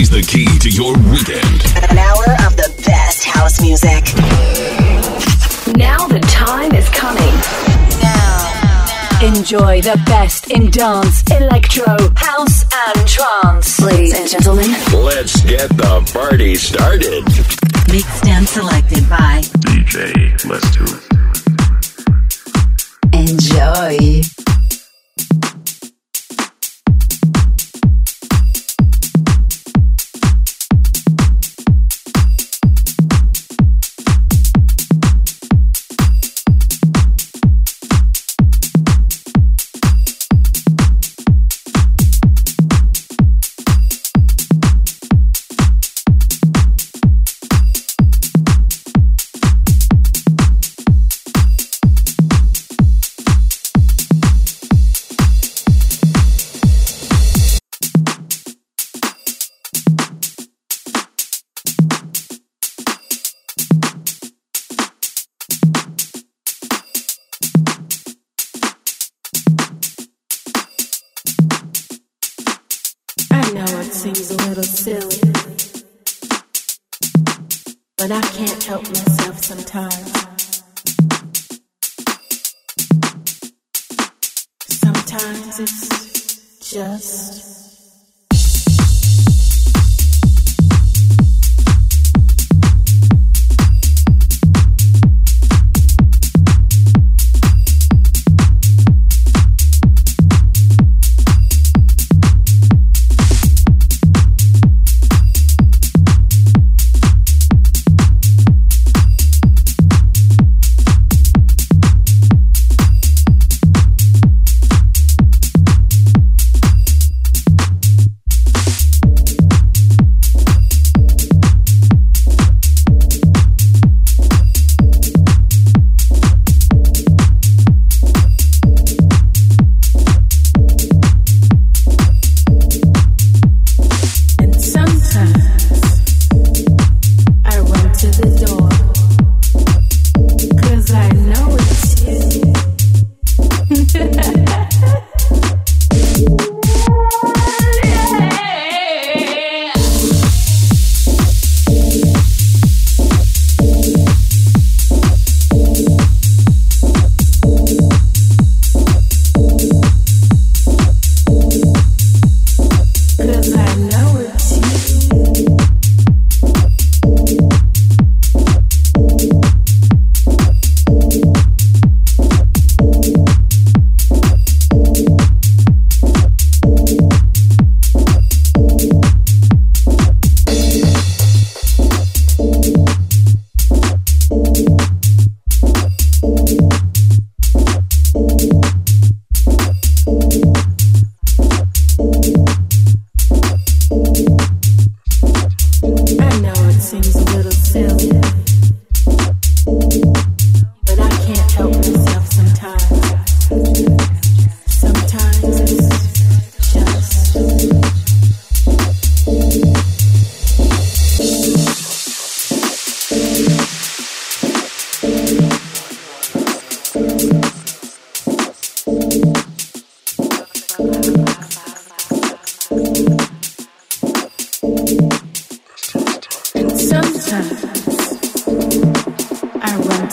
is the key to your weekend. An hour of the best house music. Now the time is coming. Now. Enjoy the best in dance, electro, house, and trance. Ladies and gentlemen, Let's get the party started. Mixed and selected by DJ Lestu. enjoy.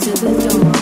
To the door.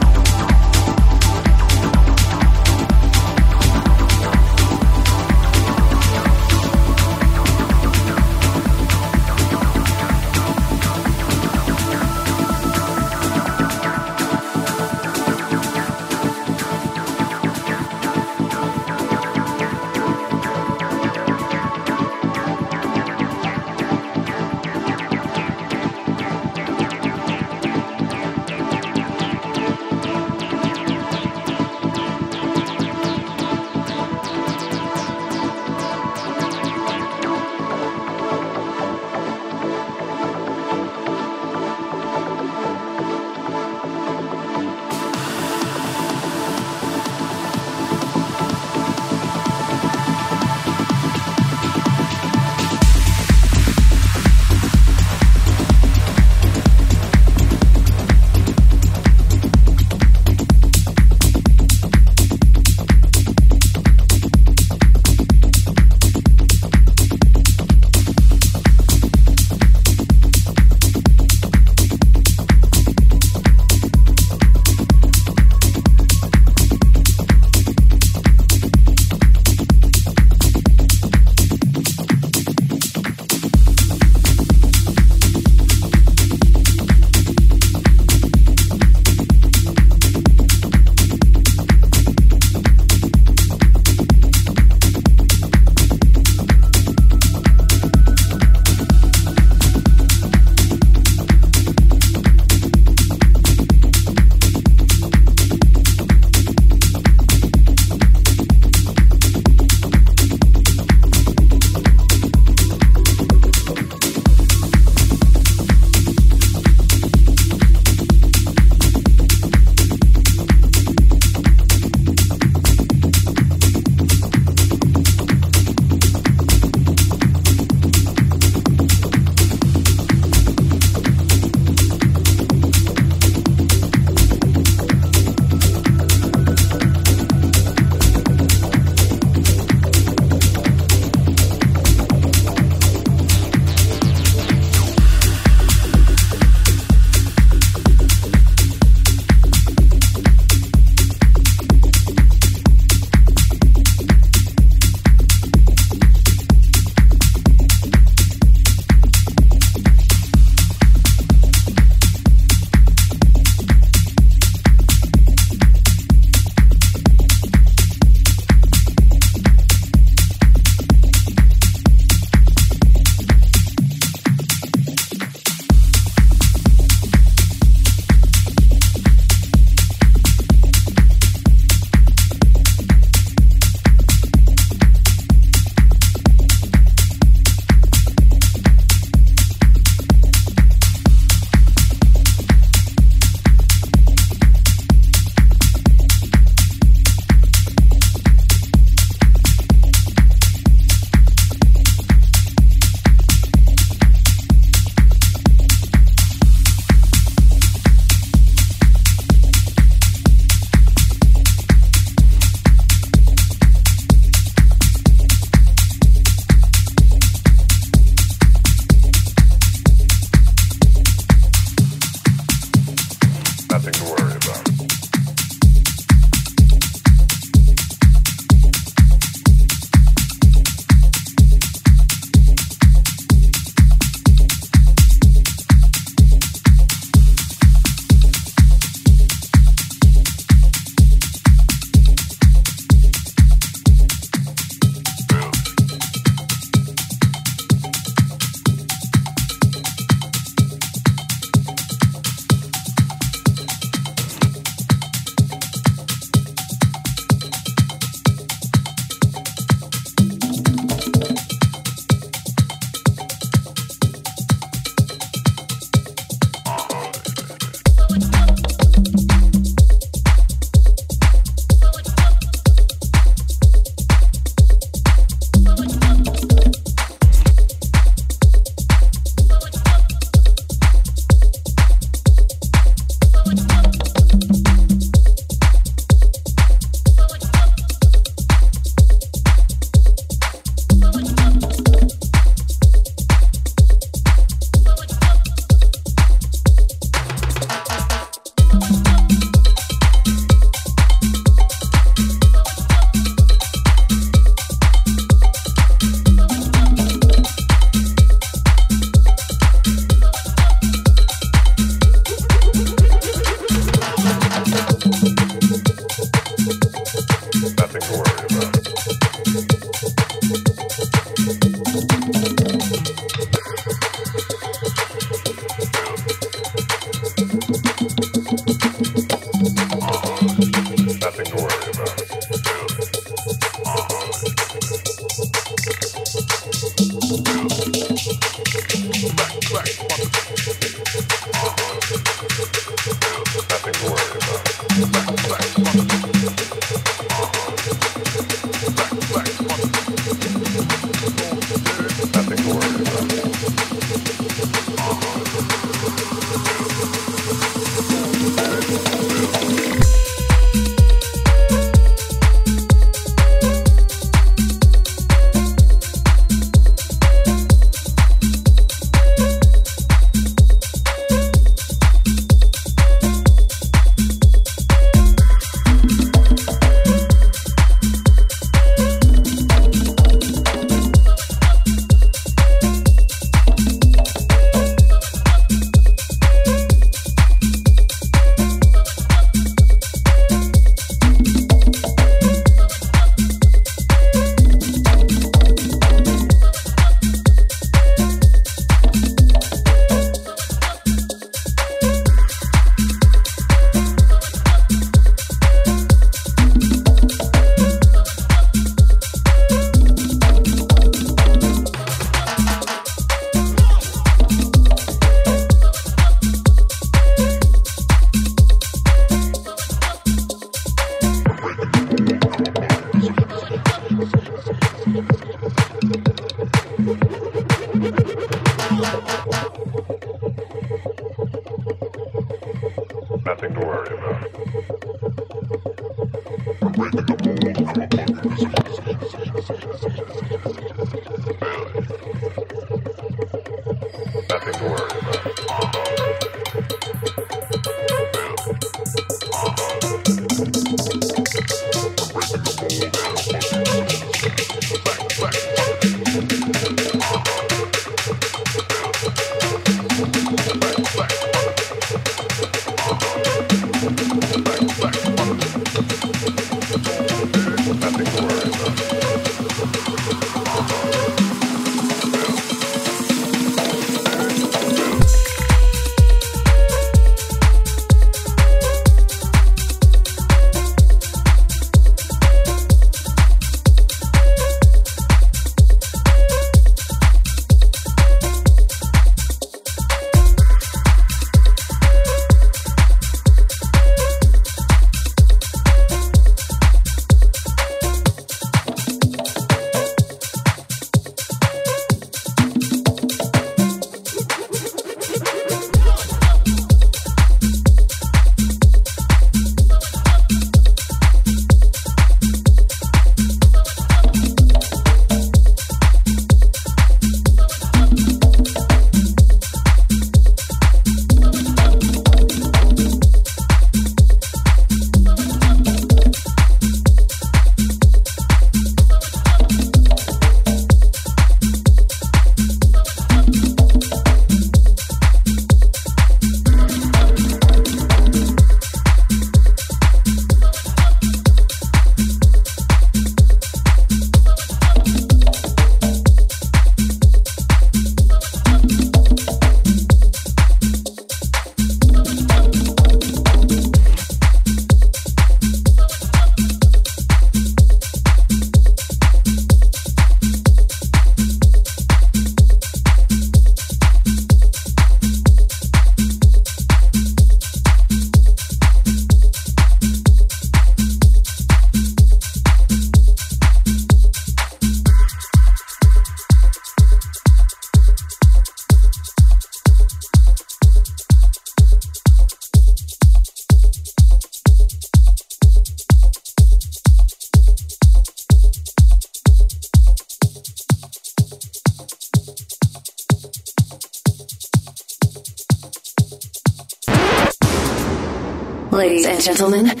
Gentlemen,